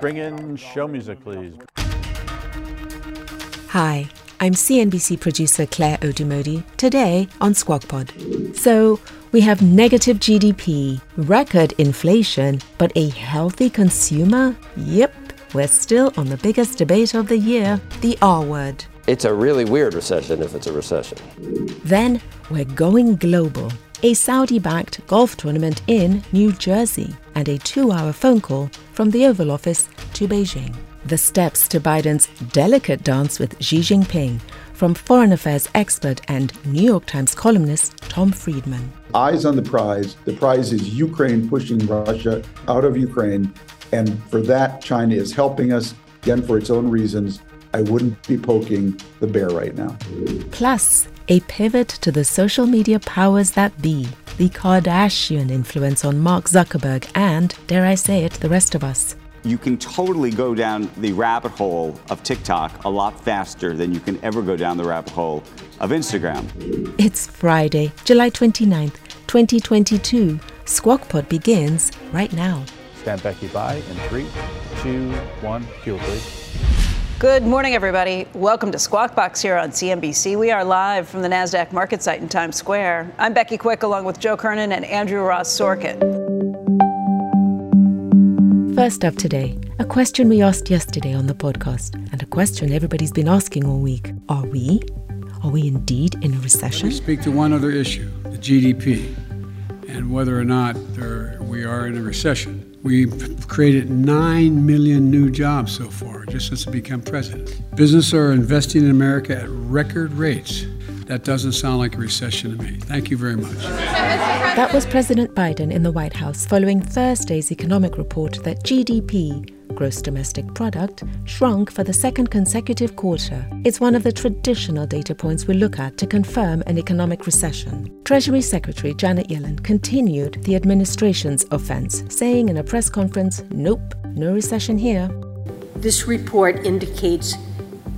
Bring in show music, please. Hi, I'm CNBC producer Claire Odimodi, today on Squawk Pod. So, we have negative GDP, record inflation, but a healthy consumer? Yep, we're still on the biggest debate of the year the R word. It's a really weird recession if it's a recession. Then we're going global. A Saudi backed golf tournament in New Jersey and a two hour phone call from the Oval Office to Beijing. The steps to Biden's delicate dance with Xi Jinping from foreign affairs expert and New York Times columnist Tom Friedman. Eyes on the prize. The prize is Ukraine pushing Russia out of Ukraine. And for that, China is helping us, again, for its own reasons. I wouldn't be poking the bear right now. Plus, a pivot to the social media powers that be, the Kardashian influence on Mark Zuckerberg and, dare I say it, the rest of us. You can totally go down the rabbit hole of TikTok a lot faster than you can ever go down the rabbit hole of Instagram. It's Friday, July 29th, 2022. Squawk Pod begins right now. Stand Becky by in three, two, one. Cue, please. Good morning, everybody. Welcome to Squawk Box here on CNBC. We are live from the NASDAQ market site in Times Square. I'm Becky Quick along with Joe Kernan and Andrew Ross Sorkin. First up today, a question we asked yesterday on the podcast, and a question everybody's been asking all week. Are we? Are we indeed in a recession? Let me speak to one other issue the GDP and whether or not there, we are in a recession. We've created 9 million new jobs so far, just since I become president. Businesses are investing in America at record rates. That doesn't sound like a recession to me. Thank you very much. That was President Biden in the White House following Thursday's economic report that GDP, gross domestic product, shrunk for the second consecutive quarter. It's one of the traditional data points we look at to confirm an economic recession. Treasury Secretary Janet Yellen continued the administration's offense, saying in a press conference, nope, no recession here. This report indicates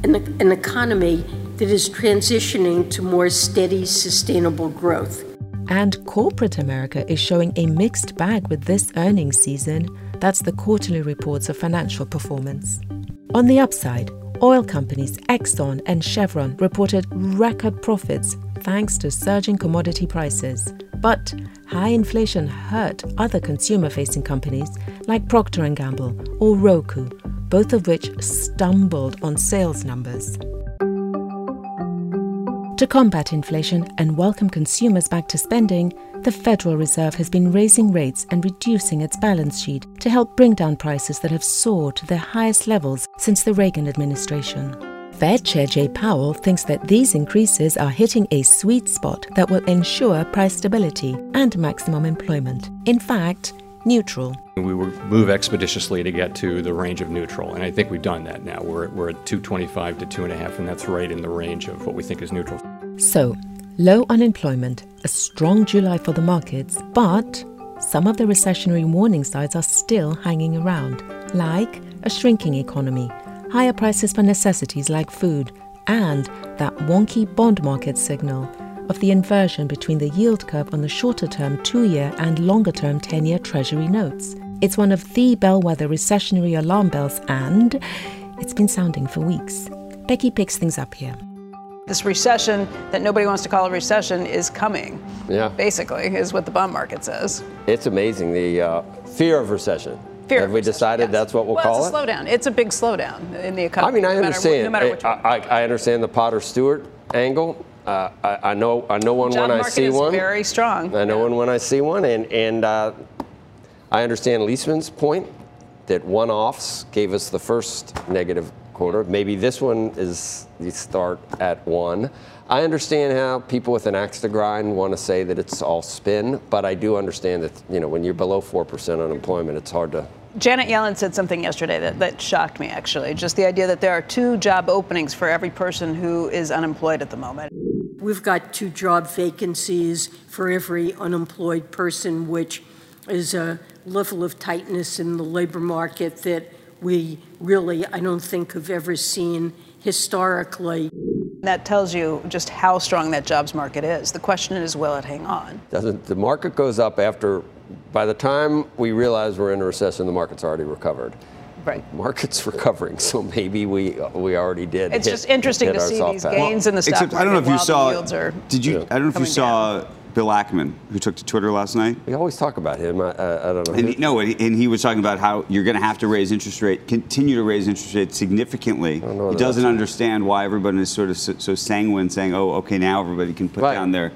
an, an economy that is transitioning to more steady, sustainable growth. And corporate America is showing a mixed bag with this earnings season. That's the quarterly reports of financial performance. On the upside, oil companies Exxon and Chevron reported record profits thanks to surging commodity prices. But high inflation hurt other consumer-facing companies like Procter & Gamble or Roku, both of which stumbled on sales numbers. To combat inflation and welcome consumers back to spending, the Federal Reserve has been raising rates and reducing its balance sheet to help bring down prices that have soared to their highest levels since the Reagan administration. Fed Chair Jay Powell thinks that these increases are hitting a sweet spot that will ensure price stability and maximum employment. In fact, neutral. We will move expeditiously to get to the range of neutral, and I think we've done that now. We're, we're at 225 to 2.5, and that's right in the range of what we think is neutral. So, low unemployment, a strong July for the markets, but some of the recessionary warning signs are still hanging around, like a shrinking economy, higher prices for necessities like food, and that wonky bond market signal of the inversion between the yield curve on the shorter term two year and longer term 10 year Treasury notes. It's one of the bellwether recessionary alarm bells, and it's been sounding for weeks. Becky picks things up here. This recession that nobody wants to call a recession is coming. Yeah. Basically, is what the bond market says. It's amazing the uh, fear of recession. Fear Have we recession, decided yes. that's what we'll, well, call it's a it? slowdown. It's a big slowdown in the economy. I mean, I no understand. what- No matter which I. I, I understand the Potter Stewart angle. Uh, I, I know. I know one Job when I see is one. very strong. I know one when I see one, and and uh, I understand Leisman's point that one-offs gave us the first negative quarter. Maybe this one is the start at one. I understand how people with an axe to grind want to say that it's all spin, but I do understand that you know when you're below four percent unemployment, it's hard to Janet Yellen said something yesterday that, that shocked me, actually. Just the idea that there are two job openings for every person who is unemployed at the moment. We've got two job vacancies for every unemployed person, which is a level of tightness in the labor market that we really, I don't think, have ever seen historically. That tells you just how strong that jobs market is. The question is, will it hang on? Doesn't the market goes up after? By the time we realize we're in a recession, the market's already recovered. Right. Market's recovering, so maybe we we already did. It's hit- just interesting hit to see these patch. gains in the stock Except I don't know if market you saw. the yields are Did you? I don't know if you coming saw Bill Ackman, who took to Twitter last night. We always talk about him. I, I, I don't know. And he, no, and he, and he was talking about how you're going to have to raise interest rate, continue to raise interest rates significantly. He doesn't understand why everyone is sort of so, so sanguine, saying, "Oh, okay, now everybody can put Right. down their."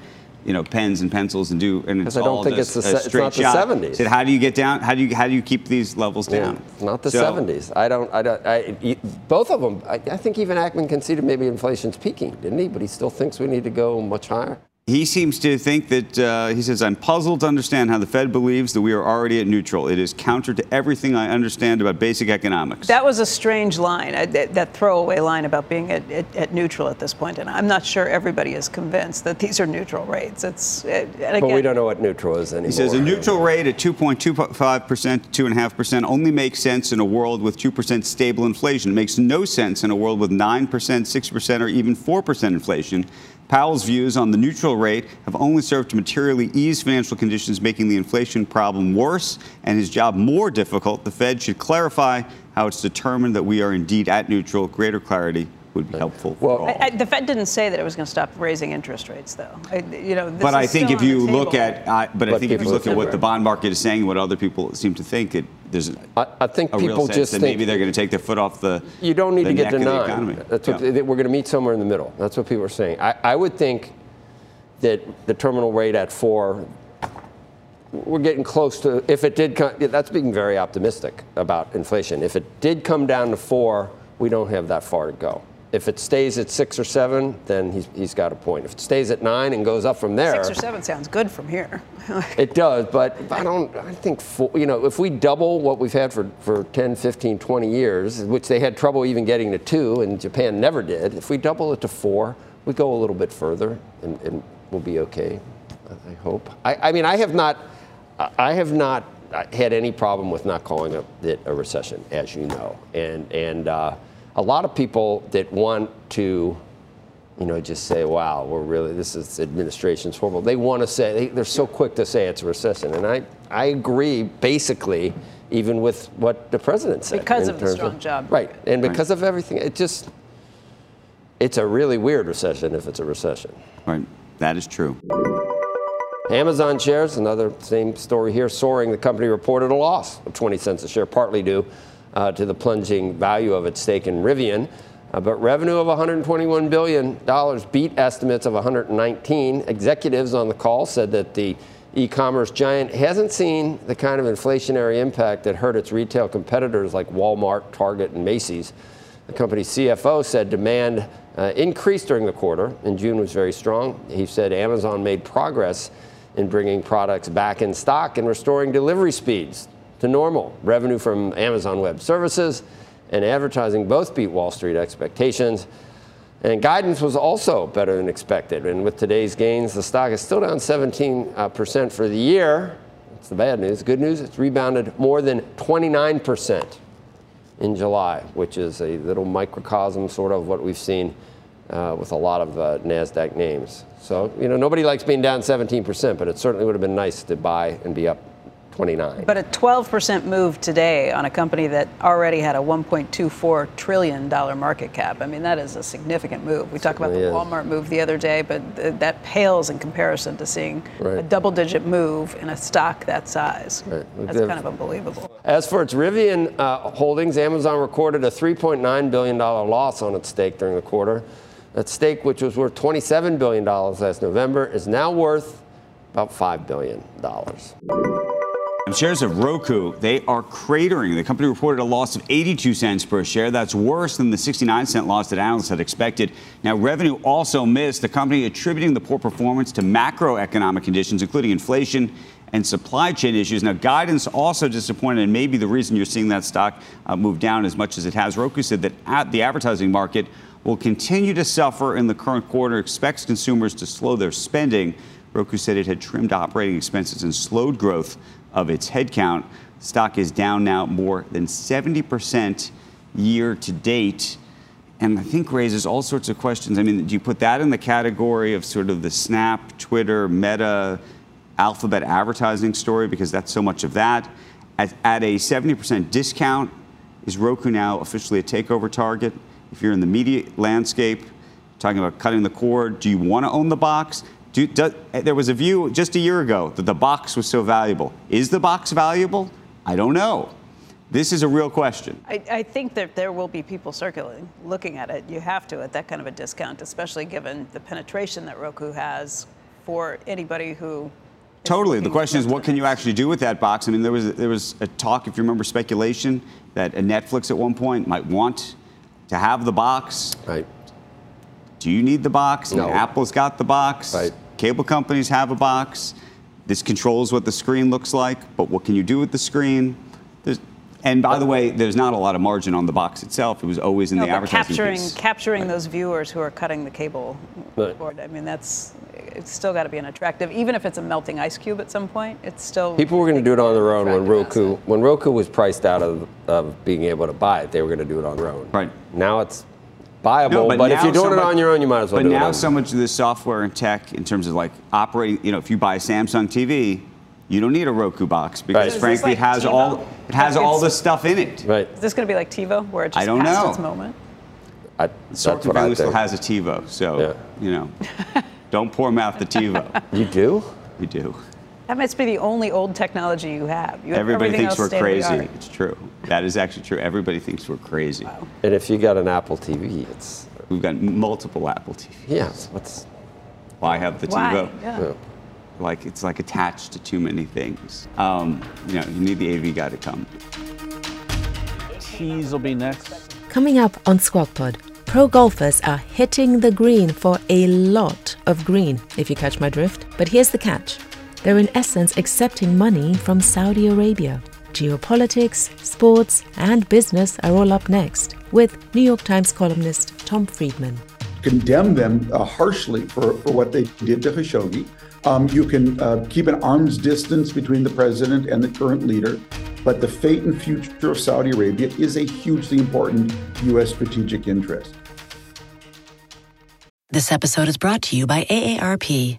You know, pens and pencils and do, and it's I don't all think just it's the a se- it's straight not the shot. 70s. Said, how do you get down? How do you how do you keep these levels Yeah, down? not the So- 70s. I don't. I don't. I, both of them. I, I think even Ackman conceded maybe inflation's peaking, didn't he? But he still thinks we need to go much higher. He seems to think that, uh, he says, I'm puzzled to understand how the Fed believes that we are already at neutral. It is counter to everything I understand about basic economics. That was a strange line, uh, that, that throwaway line about being at, at, at neutral at this point, and I'm not sure everybody is convinced that these are neutral rates. It's, uh, and again, But we don't know what neutral is anymore. He says a neutral rate at 2.25% to 2.5% only makes sense in a world with 2% stable inflation. It makes no sense in a world with 9%, 6%, or even 4% inflation. Powell's views on the neutral rate have only served to materially ease financial conditions, making the inflation problem worse and his job more difficult. The Fed should clarify how it's determined that we are indeed at neutral. Greater clarity would be helpful. for all. I, I, the Fed didn't say that it was going to stop raising interest rates, though. I, you know, this but I think if you look at, uh, but I think if you look at what the bond market is saying, what other people seem to think, it there's I, I think a people real sense just that think maybe they're going to take their foot off the. You don't need to get neck to of the nine. economy. That's what Yeah. that we're going to meet somewhere in the middle. That's what people are saying. I, I would think that the terminal rate at four, we're getting close to. If it did, come, that's being very optimistic about inflation. If it did come down to four, we don't have that far to go. If it stays at six or seven, then he's, he's got a point. If it stays at nine and goes up from there, Six or seven sounds good from here. it does, but I don't, I think, four, you know, if we double what we've had for, for 10, 15, 20 years, which they had trouble even getting to two, and Japan never did, if we double it to four, we go a little bit further and, and we'll be okay, I hope. I, I mean, I have not, I have not had any problem with not calling it it a recession, as you know. And, and uh, a lot of people that want to, you know, just say, wow, we're really, this is administration's horrible. They want to say, they, they're so quick to say it's a recession. And I, I agree, basically, even with what the president said. Because of the terms strong job Right. And because of everything, it just, it's a really weird recession if it's a recession. Right. That is true. Amazon shares, another same story here, soaring. The company reported a loss of 20 cents a share, partly due uh, to the plunging value of its stake in Rivian. Uh, but revenue of $121 billion beat estimates of 119. Executives on the call said that the e-commerce giant hasn't seen the kind of inflationary impact that hurt its retail competitors like Walmart, Target, and Macy's. The company's CFO said demand uh, increased during the quarter, and June was very strong. He said Amazon made progress in bringing products back in stock and restoring delivery speeds to normal. Revenue from Amazon Web Services and advertising both beat Wall Street expectations. And guidance was also better than expected. And with today's gains, the stock is still down 17% for the year. That's the bad news. Good news, it's rebounded more than 29% in July, which is a little microcosm, sort of what we've seen uh, with a lot of uh, NASDAQ names. So, you know, nobody likes being down 17%, but it certainly would have been nice to buy and be up 29. But a 12% move today on a company that already had a $1.24 trillion market cap. I mean, that is a significant move. We talked about the is. Walmart move the other day, but th- that pales in comparison to seeing a double digit move in a stock that size. Right. That's kind of unbelievable. As for its Rivian uh, holdings, Amazon recorded a $3.9 billion loss on its stake during the quarter. That stake, which was worth $27 billion last November, is now worth about $5 billion. Shares of Roku, they are cratering. The company reported a loss of 82 cents per share. That's worse than the 69 cent loss that analysts had expected. Now, revenue also missed. The company attributing the poor performance to macroeconomic conditions, including inflation and supply chain issues. Now, guidance also disappointed, and maybe the reason you're seeing that stock uh, move down as much as it has. Roku said that at the advertising market will continue to suffer in the current quarter, expects consumers to slow their spending. Roku said it had trimmed operating expenses and slowed growth of its headcount. Stock is down now more than 70% year to date. And I think raises all sorts of questions. I mean, do you put that in the category of sort of the Snap, Twitter, Meta, Alphabet advertising story because that's so much of that. At, at a 70% discount, is Roku now officially a takeover target? If you're in the media landscape, talking about cutting the cord, do you want to own the box? Do, do, eh, there was a view just a year ago that the box was so valuable. Is the box valuable? I don't know. This is a real question. I, I, think that there will be people circulating, looking at it. You have to at that kind of a discount, especially given the penetration that Roku has for anybody who Totally. The question is, what can you actually do with that box? I mean, there was there was a talk, if you remember, speculation that a Netflix at one point might want to have the box. Right. Do you need the box? No. I Apple's got the box. Right. Cable companies have a box. This controls what the screen looks like, but what can you do with the screen? There's, and by the way, there's not a lot of margin on the box itself. It was always in no, the advertising capturing piece. capturing right. those viewers who are cutting the cable right. board. I mean, that's it's still got to be an attractive, even if it's a melting ice cube at some point. It's still people were going to do it on their own when Roku asset. when Roku was priced out of of being able to buy it. They were going to do it on their own. Right now, it's buyable. No, but, but if you're doing so it on your own, you might as well But do it. now on- so much of the software and tech, in terms of like operating, you know, if you buy a Samsung TV, you don't need a Roku box because Right. Frankly, like it has TiVo? all it has Like all the stuff in it. right. Is this going to be like TiVo, where it just I don't passed know. its moment? I, that's Sorkin what I family still has a TiVo, so Yeah. you know, don't pour mouth the TiVo. You do? We do. That must be the only old technology you have. You have Everybody everything thinks else we're state of the crazy. It's true. That is actually true. Everybody thinks we're crazy. And if you got an Apple TV, it's We've got multiple Apple TVs. yeah. What's Why I have the Why? TiVo? Yeah. yeah. Like it's like attached to too many things. Um, you know, you need the AV guy to come. Tease will be next. Coming up on Squawk Pod, pro golfers are hitting the green for a lot of green, if you catch my drift. But here's the catch they're in essence accepting money from Saudi Arabia. Geopolitics, sports, and business are all up next with New York Times columnist Tom Friedman. condemn them uh, harshly for, for what they did to Khashoggi. Um, you can uh, keep an arm's distance between the president and the current leader, but the fate and future of Saudi Arabia is a hugely important U.S. strategic interest. This episode is brought to you by AARP.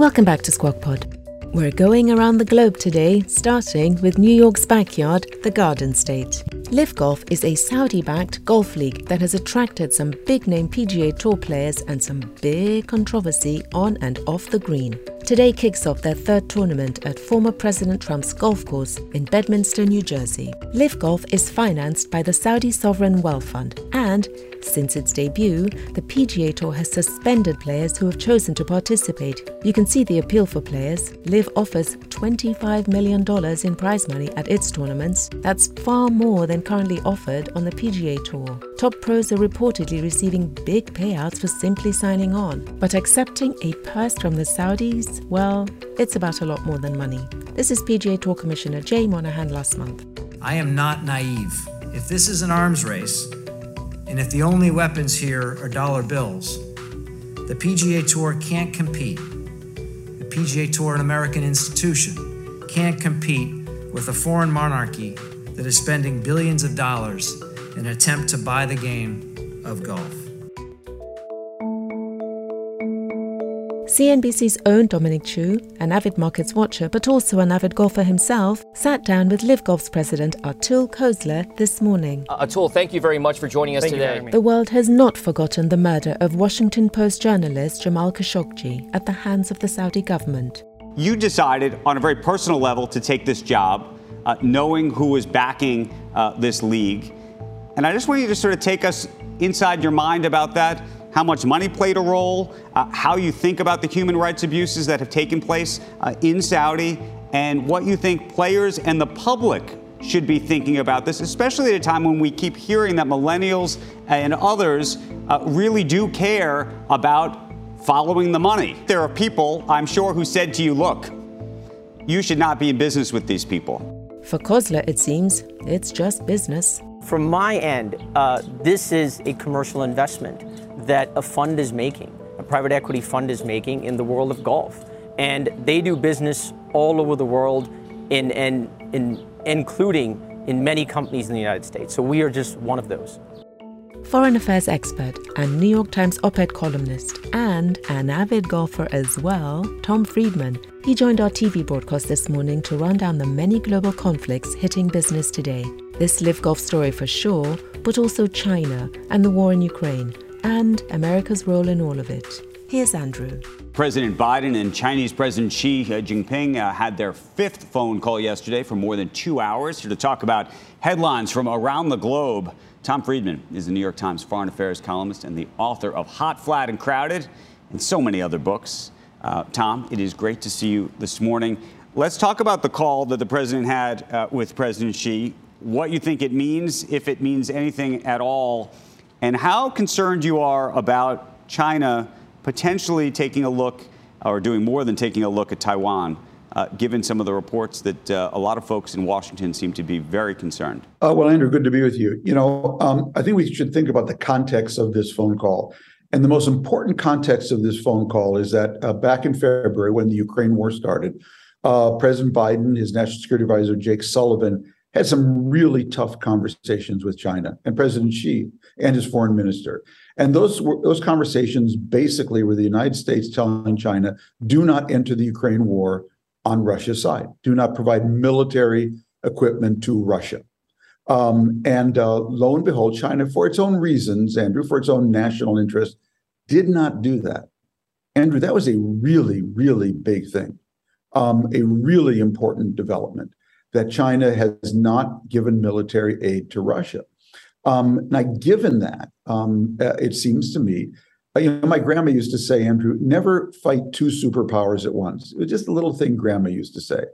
Welcome back to Squawk Pod. We're going around the globe today, starting with New York's backyard, the Garden State. LIV Golf is a Saudi backed golf league that has attracted some big name PGA Tour players and some big controversy on and off the green. Today kicks off their third tournament at former President Trump's golf course in Bedminster, New Jersey. LIV Golf is financed by the Saudi Sovereign Wealth Fund and since its debut, the PGA Tour has suspended players who have chosen to participate. You can see the appeal for players. LIV offers $25 million in prize money at its tournaments. That's far more than currently offered on the PGA Tour. Top pros are reportedly receiving big payouts for simply signing on. But accepting a purse from the Saudis, well, it's about a lot more than money. This is PGA Tour Commissioner Jay Monahan last month. I am not naive. If this is an arms race, and if the only weapons here are dollar bills, the PGA Tour can't compete. The PGA Tour an American institution, can't compete with a foreign monarchy that is spending billions of dollars in an attempt to buy the game of golf. CNBC's own Dominic Chu, an avid markets watcher but also an avid golfer himself, sat down with LIV Golf's president Atul Khosla this morning. Uh, Atul, thank you very much for joining us thank today. The world has not forgotten the murder of Washington Post journalist Jamal Khashoggi at the hands of the Saudi government. You decided on a very personal level to take this job, uh, knowing who was backing uh, this league. And I just want you to sort of take us inside your mind about that how much money played a role, uh, how you think about the human rights abuses that have taken place uh, in Saudi, and what you think players and the public should be thinking about this, especially at a time when we keep hearing that millennials and others uh, really do care about following the money. There are people, I'm sure, who said to you, look, you should not be in business with these people. For Khosla, it seems it's just business. From my end, uh, this is a commercial investment that a fund is making, a private equity fund is making in the world of golf. And they do business all over the world, in, in, in, including in many companies in the United States. So we are just one of those. Foreign affairs expert and New York Times op ed columnist, and an avid golfer as well, Tom Friedman. He joined our TV broadcast this morning to run down the many global conflicts hitting business today. This LIV golf story for sure, but also China and the war in Ukraine and America's role in all of it. Here's Andrew. President Biden and Chinese President Xi Jinping uh, had their fifth phone call yesterday for more than two hours to talk about headlines from around the globe. Tom Friedman is the New York Times foreign affairs columnist and the author of Hot, Flat, and Crowded and so many other books. Uh, Tom, it is great to see you this morning. Let's talk about the call that the president had uh, with President Xi, what you think it means, if it means anything at all and how concerned you are about China potentially taking a look or doing more than taking a look at Taiwan. Uh, given some of the reports that uh, a lot of folks in Washington seem to be very concerned. Uh, well, Andrew, good to be with you. You know, um, I think we should think about the context of this phone call. And the most important context of this phone call is that uh, back in February, when the Ukraine war started, uh, President Biden, his national security advisor, Jake Sullivan, had some really tough conversations with China and President Xi and his foreign minister. And those were, those conversations basically were the United States telling China, do not enter the Ukraine war on Russia's side. Do not provide military equipment to Russia. Um, and uh, lo and behold, China, for its own reasons, Andrew, for its own national interest, did not do that. Andrew, that was a really, really big thing, um, a really important development that China has not given military aid to Russia. Um, now, given that, um, uh, it seems to me, uh, you know, my grandma used to say, Andrew, never fight two superpowers at once. It was just a little thing grandma used to say.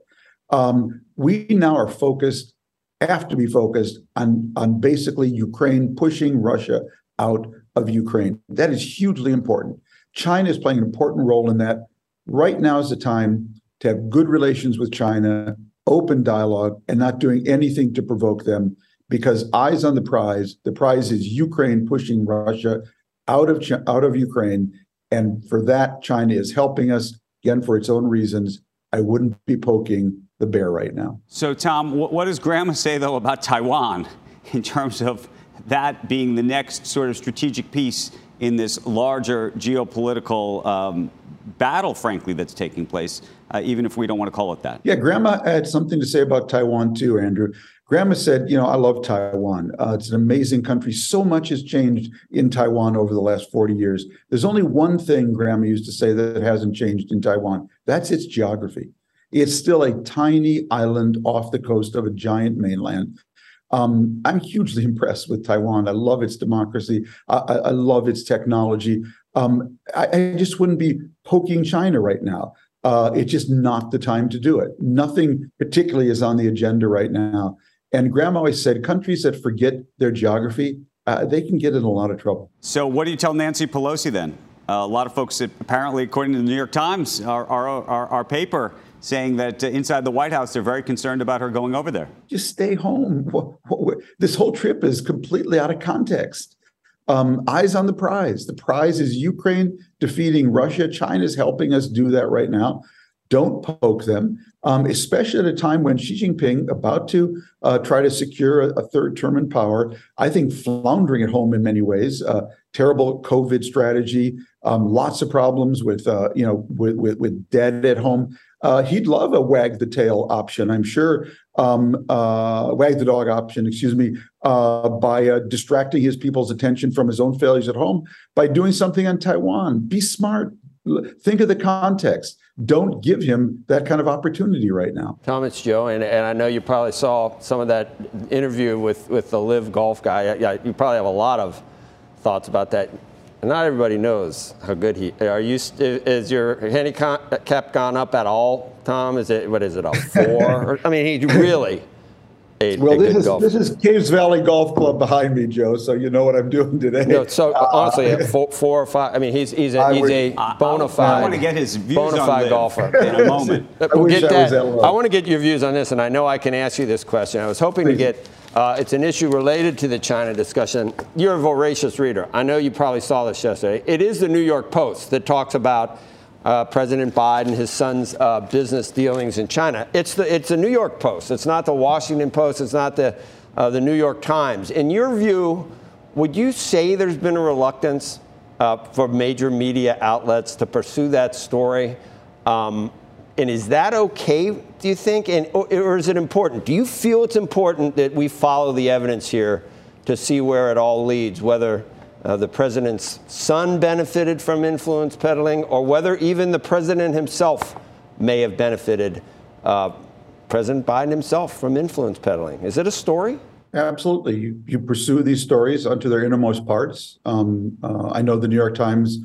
Um, we now are focused, have to be focused on, on basically Ukraine pushing Russia out of Ukraine. That is hugely important. China is playing an important role in that. Right now is the time to have good relations with China, open dialogue, and not doing anything to provoke them because eyes on the prize. The prize is Ukraine pushing Russia out of out of Ukraine, and for that, China is helping us again for its own reasons. I wouldn't be poking the bear right now. So, Tom, what does Grandma say though about Taiwan in terms of that being the next sort of strategic piece in this larger geopolitical um, battle, frankly, that's taking place, uh, even if we don't want to call it that. Yeah, Grandma had something to say about Taiwan too, Andrew. Grandma said, You know, I love Taiwan. Uh, it's an amazing country. So much has changed in Taiwan over the last 40 years. There's only one thing Grandma used to say that hasn't changed in Taiwan that's its geography. It's still a tiny island off the coast of a giant mainland. Um, I'm hugely impressed with Taiwan. I love its democracy. I, I love its technology. Um, I, I, just wouldn't be poking China right now. Uh, it's just not the time to do it. Nothing particularly is on the agenda right now. And Grandma always said countries that forget their geography, uh, they can get in a lot of trouble. So, what do you tell Nancy Pelosi then? Uh, a lot of folks, apparently, according to the New York Times, our, our, our, our paper, saying that uh, inside the White House, they're very concerned about her going over there. Just stay home. This whole trip is completely out of context. Um, eyes on the prize. The prize is Ukraine defeating Russia. China's helping us do that right now. Don't poke them, um, especially at a time when Xi Jinping about to uh, try to secure a, a, third term in power. I think floundering at home in many ways. Uh, terrible COVID strategy, um, lots of problems with uh, you know with, with, with debt at home. Uh, he'd love a wag the tail option. I'm sure um, uh, wag the dog option, excuse me, uh, by uh, distracting his people's attention from his own failures at home by doing something on Taiwan. Be smart. Think of the context. Don't give him that kind of opportunity right now. Tom, it's Joe, and, and I know you probably saw some of that interview with, with the LIV golf guy. Yeah, you probably have a lot of thoughts about that. Not everybody knows how good he. Are you? Is your handicap gone up at all, Tom? Is it what is it a four? I mean, he really a, well, a this is golf. this is Caves Valley Golf Club behind me, Joe. So you know what I'm doing today. No, so uh, honestly, four, four, or five. I mean, he's he's a, he's would, a bona fide. I want to get his views bona fide golfer in a moment. we'll get that. I want to get your views on this, and I know I can ask you this question. I was hoping Please. to get. Uh, it's an issue related to the China discussion. You're a voracious reader. I know you probably saw this yesterday. It is the New York Post that talks about uh, President Biden, his son's uh, business dealings in China. It's the it's the New York Post. It's not the Washington Post. It's not the uh, the New York Times. In your view, would you say there's been a reluctance uh, for major media outlets to pursue that story? Um, and is that okay? Do you think? And or, is it important? Do you feel it's important that we follow the evidence here to see where it all leads? Whether uh, the president's son benefited from influence peddling, or whether even the president himself may have benefited, uh, President Biden himself, from influence peddling. Is it a story? Absolutely. You, you pursue these stories unto their innermost parts. Um, uh, I know the New York Times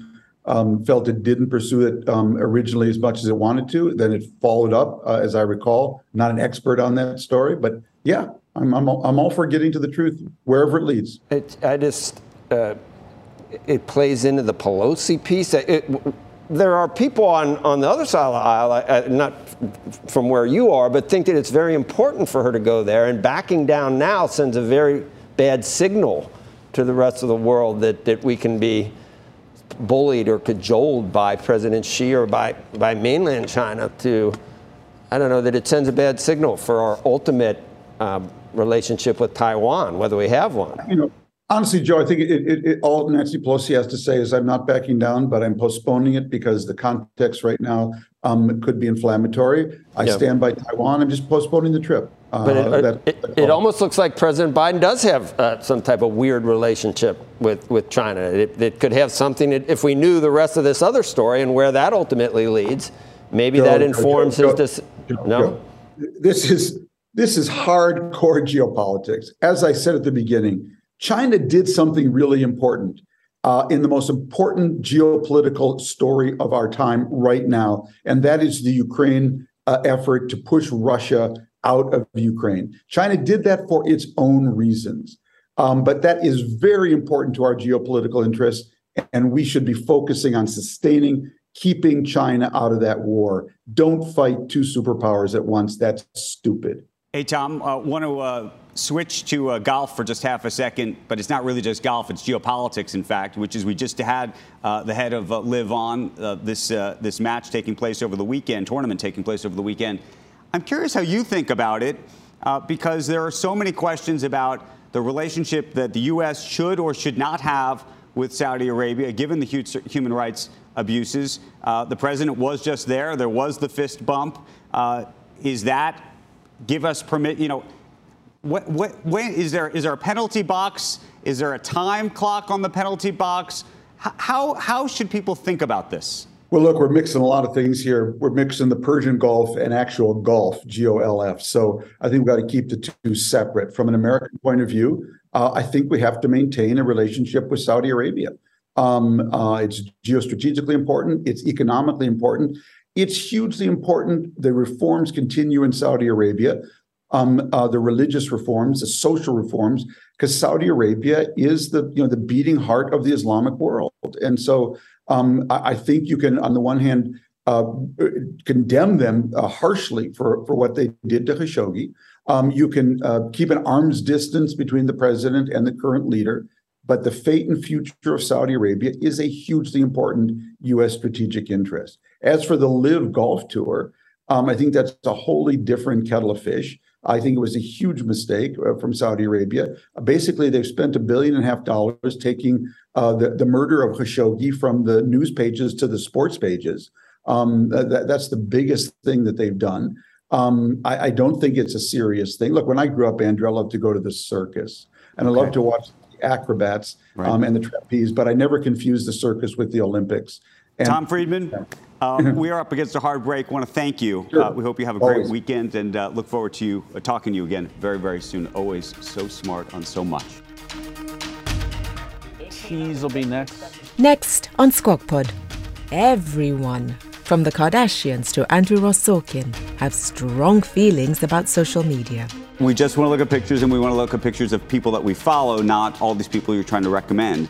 um, felt it didn't pursue it um, originally as much as it wanted to. Then it followed up, uh, as I recall. Not an expert on that story, but yeah, I'm, I'm, I'm all for getting to the truth wherever it leads. It, I just, uh, it plays into the Pelosi piece. It, there are people on, on the other side of the aisle, uh, not from where you are, but think that it's very important for her to go there. And backing down now sends a very bad signal to the rest of the world that, that we can be bullied or cajoled by President Xi or by, by mainland China to, I don't know, that it sends a bad signal for our ultimate um, relationship with Taiwan, whether we have one. You know, Honestly, Joe, I think it, it, it, all Nancy Pelosi has to say is I'm not backing down, but I'm postponing it because the context right now um, could be inflammatory. I yeah. stand by Taiwan. I'm just postponing the trip. Uh, but it, that, it, it, almost looks like President Biden does have uh, some type of weird relationship with, with China. It, it could have something, if we knew the rest of this other story and where that ultimately leads, maybe Joe, that informs Joe, his. decision. no? This is, this is hardcore geopolitics. As I said at the beginning, China did something really important uh, in the most important geopolitical story of our time right now, and that is the Ukraine uh, effort to push Russia out of Ukraine. China did that for its own reasons, um, but that is very important to our geopolitical interests, and we should be focusing on sustaining, keeping China out of that war. Don't fight two superpowers at once. That's stupid. Hey, Tom, uh, want to uh, switch to uh, golf for just half a second, but it's not really just golf, it's geopolitics, in fact, which is we just had uh, the head of uh, LIV on uh, this, this match taking place over the weekend, tournament taking place over the weekend. I'm curious how you think about it, because there are so many questions about the relationship that the U.S. should or should not have with Saudi Arabia, given the human rights abuses. the president was just there, there was the fist bump. is that give us permit, you know, what, what, when, is there is there a penalty box? Is there a time clock on the penalty box? How, how should people think about this? Well, look, we're mixing a lot of things here. We're mixing the Persian Gulf and actual Gulf, G O L F. So I think we've got to keep the two separate. From an American point of view, uh, I think we have to maintain a relationship with Saudi Arabia. Um, uh, it's geostrategically important, it's economically important, it's hugely important. The reforms continue in Saudi Arabia, um, uh, the religious reforms, the social reforms, because Saudi Arabia is the you know the beating heart of the Islamic world. And so um, I, I, think you can, on the one hand, uh, condemn them uh, harshly for, for what they did to Khashoggi. Um, you can uh, keep an arm's distance between the president and the current leader. But the fate and future of Saudi Arabia is a hugely important U.S. strategic interest. As for the LIV Golf Tour, um, I think that's a wholly different kettle of fish. I think it was a huge mistake uh, from Saudi Arabia. Basically, they've spent a billion and a half dollars taking uh, the, the murder of Khashoggi from the news pages to the sports pages. Um, that, that's the biggest thing that they've done. Um, I, I, don't think it's a serious thing. Look, when I grew up, Andrew, I loved to go to the circus and okay. I loved to watch the acrobats right. um, and the trapeze, but I never confused the circus with the Olympics. And, Tom Friedman, uh, we are up against a hard break. I want to thank you. Sure. Uh, we hope you have a great Always. weekend and uh, look forward to you uh, talking to you again very, very soon. Always so smart on so much. Cheese will be next. Next on Squawk Pod, everyone from the Kardashians to Andrew Ross Sorkin have strong feelings about social media. We just want to look at pictures and we want to look at pictures of people that we follow, not all these people you're trying to recommend.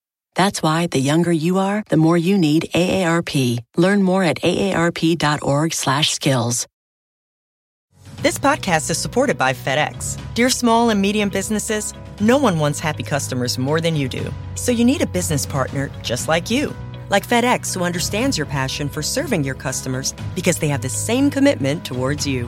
That's why the younger you are, the more you need AARP. Learn more at aarp.org/skills. This podcast is supported by FedEx. Dear small and medium businesses, no one wants happy customers more than you do. So you need a business partner just like you. Like FedEx who understands your passion for serving your customers because they have the same commitment towards you.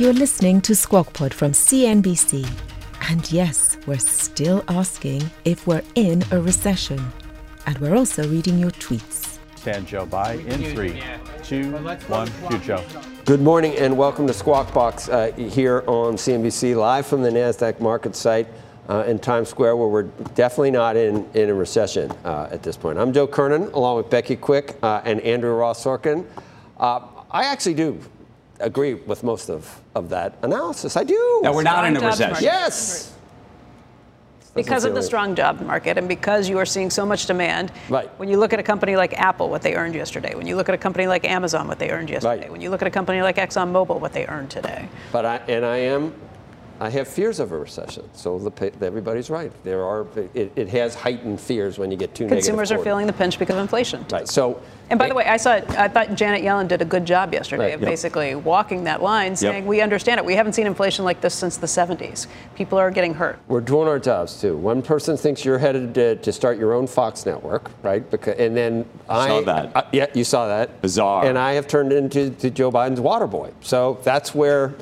You're listening to Squawk Pod from CNBC. And yes, we're still asking if we're in a recession. And we're also reading your tweets. Stand Joe by in three, two, one. Cue Joe. Good morning and welcome to Squawk Box uh, here on CNBC, live from the NASDAQ market site uh, in Times Square, where we're definitely not in, in a recession uh, at this point. I'm Joe Kernan, along with Becky Quick uh, and Andrew Ross Sorkin. Uh, I actually do agree with most of, of that analysis. I do. No, we're not in a recession. Yes. Because of the strong job market and because you are seeing so much demand. Right. When you look at a company like Apple, what they earned yesterday. When you look at a company like Amazon, what they earned yesterday. Right. When you look at a company like ExxonMobil, what they earned today. But I, and I am I have fears of a recession. So the, everybody's right. There are it, it, has heightened fears when you get too Consumers are feeling the pinch because of inflation. Right. So. And by the way, I saw I thought Janet Yellen did a good job yesterday right, of yep. basically walking that line, saying yep. we understand it. We haven't seen inflation like this since the 70s. People are getting hurt. We're doing our jobs too. One person thinks you're headed to, to start your own Fox network, right? Because and then I, saw that. Uh, yeah, you saw that. Bizarre. And I have turned into Joe Biden's water boy. So that's where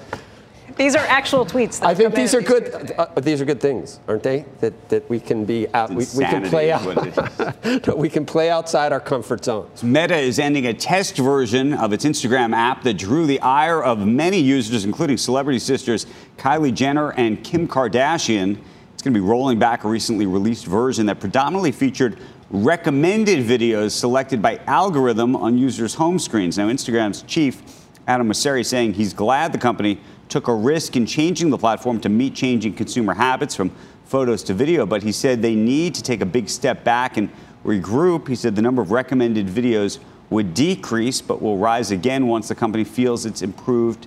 these are actual tweets. I think these are good. Uh, these are good things, aren't they? That that we can be out. We, we, can play out. we can play outside our comfort zones. Meta is ending a test version of its Instagram app that drew the ire of many users, including celebrity sisters Kylie Jenner and Kim Kardashian. It's going to be rolling back a recently released version that predominantly featured recommended videos selected by algorithm on users' home screens. Now, Instagram's chief Adam Mosseri saying he's glad the company took a risk in changing the platform to meet changing consumer habits from photos to video, but he said they need to take a big step back and regroup. He said the number of recommended videos would decrease, but will rise again once the company feels it's improved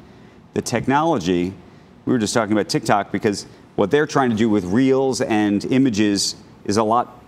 the technology. We were just talking about TikTok because what they're trying to do with reels and images is a lot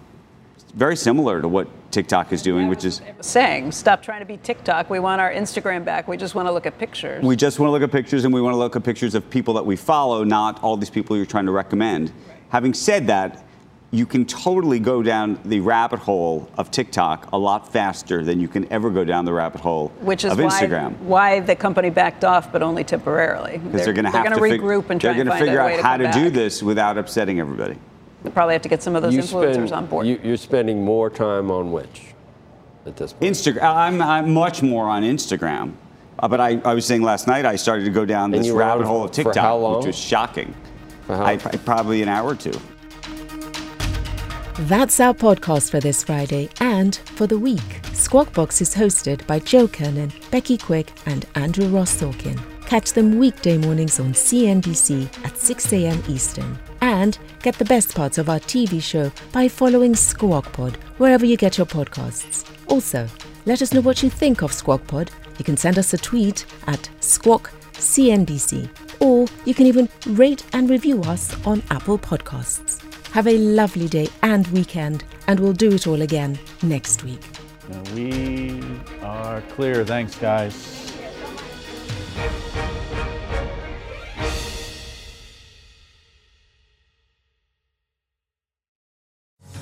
very similar to what TikTok is doing, which is saying, stop trying to be TikTok. We want our Instagram back. We just want to look at pictures. We just want to look at pictures, and we want to look at pictures of people that we follow, not all these people you're trying to recommend. Right. Having said that, you can totally go down the rabbit hole of TikTok a lot faster than you can ever go down the rabbit hole Which is of Instagram. Why, why the company backed off, but only temporarily. Because they're, going to have to regroup and try They're going to figure out how to, to do this without upsetting everybody. We'll probably have to get some of those you influencers spend, on board. You, are spending more time on which at this point? Instagram. I'm, I'm much more on Instagram. Uh, but I, I was saying last night I started to go down this rabbit hole of TikTok, which was shocking. I, probably an hour or two. That's our podcast for this Friday and for the week. Squawk Box is hosted by Joe Kernan, Becky Quick, and Andrew Ross Sorkin. Catch them weekday mornings on CNBC at 6 a.m. Eastern. And get the best parts of our TV show by following Squawk Pod wherever you get your podcasts. Also, let us know what you think of Squawk Pod. You can send us a tweet at Squawk CNBC, or you can even rate and review us on Apple Podcasts. Have a lovely day and weekend, and we'll do it all again next week. We are clear. Thanks, guys.